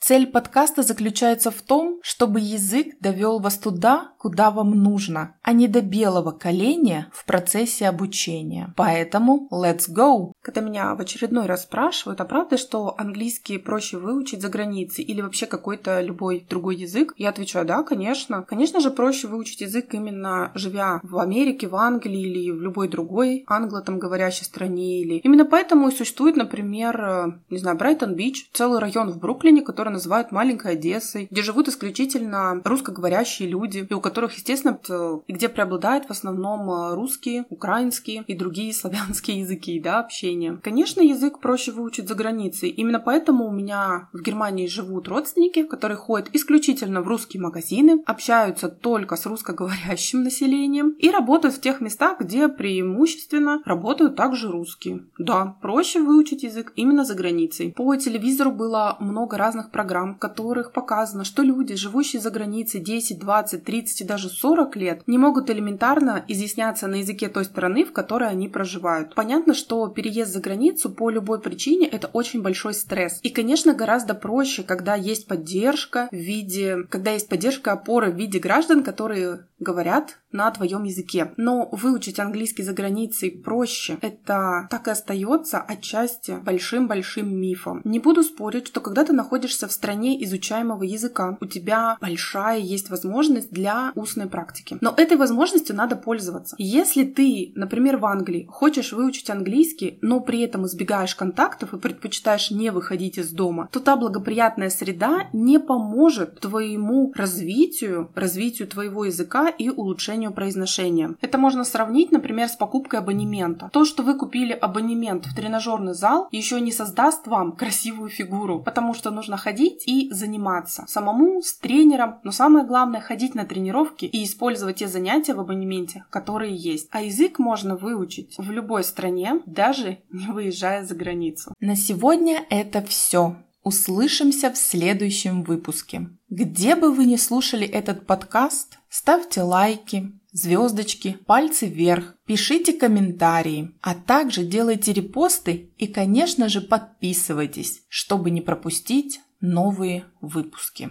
Цель подкаста заключается в том, чтобы язык довел вас туда, куда вам нужно, а не до белого коленя в процессе обучения. Поэтому let's go! Когда меня в очередной раз спрашивают, а правда, что английский проще выучить за границей или вообще какой-то любой другой язык, я отвечаю, да, конечно. Конечно же, проще выучить язык именно живя в Америке, в Англии или в любой другой англо говорящей стране. Или... Именно поэтому и существует, например, не знаю, Брайтон-Бич, целый район в Бруклине, который которые называют маленькой Одессой, где живут исключительно русскоговорящие люди, и у которых, естественно, и где преобладает в основном э, русские, украинские и другие славянские языки, да, общение. Конечно, язык проще выучить за границей. Именно поэтому у меня в Германии живут родственники, которые ходят исключительно в русские магазины, общаются только с русскоговорящим населением и работают в тех местах, где преимущественно работают также русские. Да, проще выучить язык именно за границей. По телевизору было много разных программ, в которых показано, что люди, живущие за границей 10, 20, 30 и даже 40 лет, не могут элементарно изъясняться на языке той страны, в которой они проживают. Понятно, что переезд за границу по любой причине – это очень большой стресс. И, конечно, гораздо проще, когда есть поддержка в виде, когда есть поддержка опоры в виде граждан, которые говорят на твоем языке. Но выучить английский за границей проще. Это так и остается отчасти большим-большим мифом. Не буду спорить, что когда ты находишься стране изучаемого языка, у тебя большая есть возможность для устной практики. Но этой возможностью надо пользоваться. Если ты, например, в Англии хочешь выучить английский, но при этом избегаешь контактов и предпочитаешь не выходить из дома, то та благоприятная среда не поможет твоему развитию, развитию твоего языка и улучшению произношения. Это можно сравнить, например, с покупкой абонемента. То, что вы купили абонемент в тренажерный зал, еще не создаст вам красивую фигуру, потому что нужно ходить и заниматься самому с тренером, но самое главное ходить на тренировки и использовать те занятия в абонементе, которые есть. А язык можно выучить в любой стране, даже не выезжая за границу. На сегодня это все. Услышимся в следующем выпуске. Где бы вы ни слушали этот подкаст, ставьте лайки, звездочки, пальцы вверх, пишите комментарии, а также делайте репосты и, конечно же, подписывайтесь, чтобы не пропустить новые выпуски.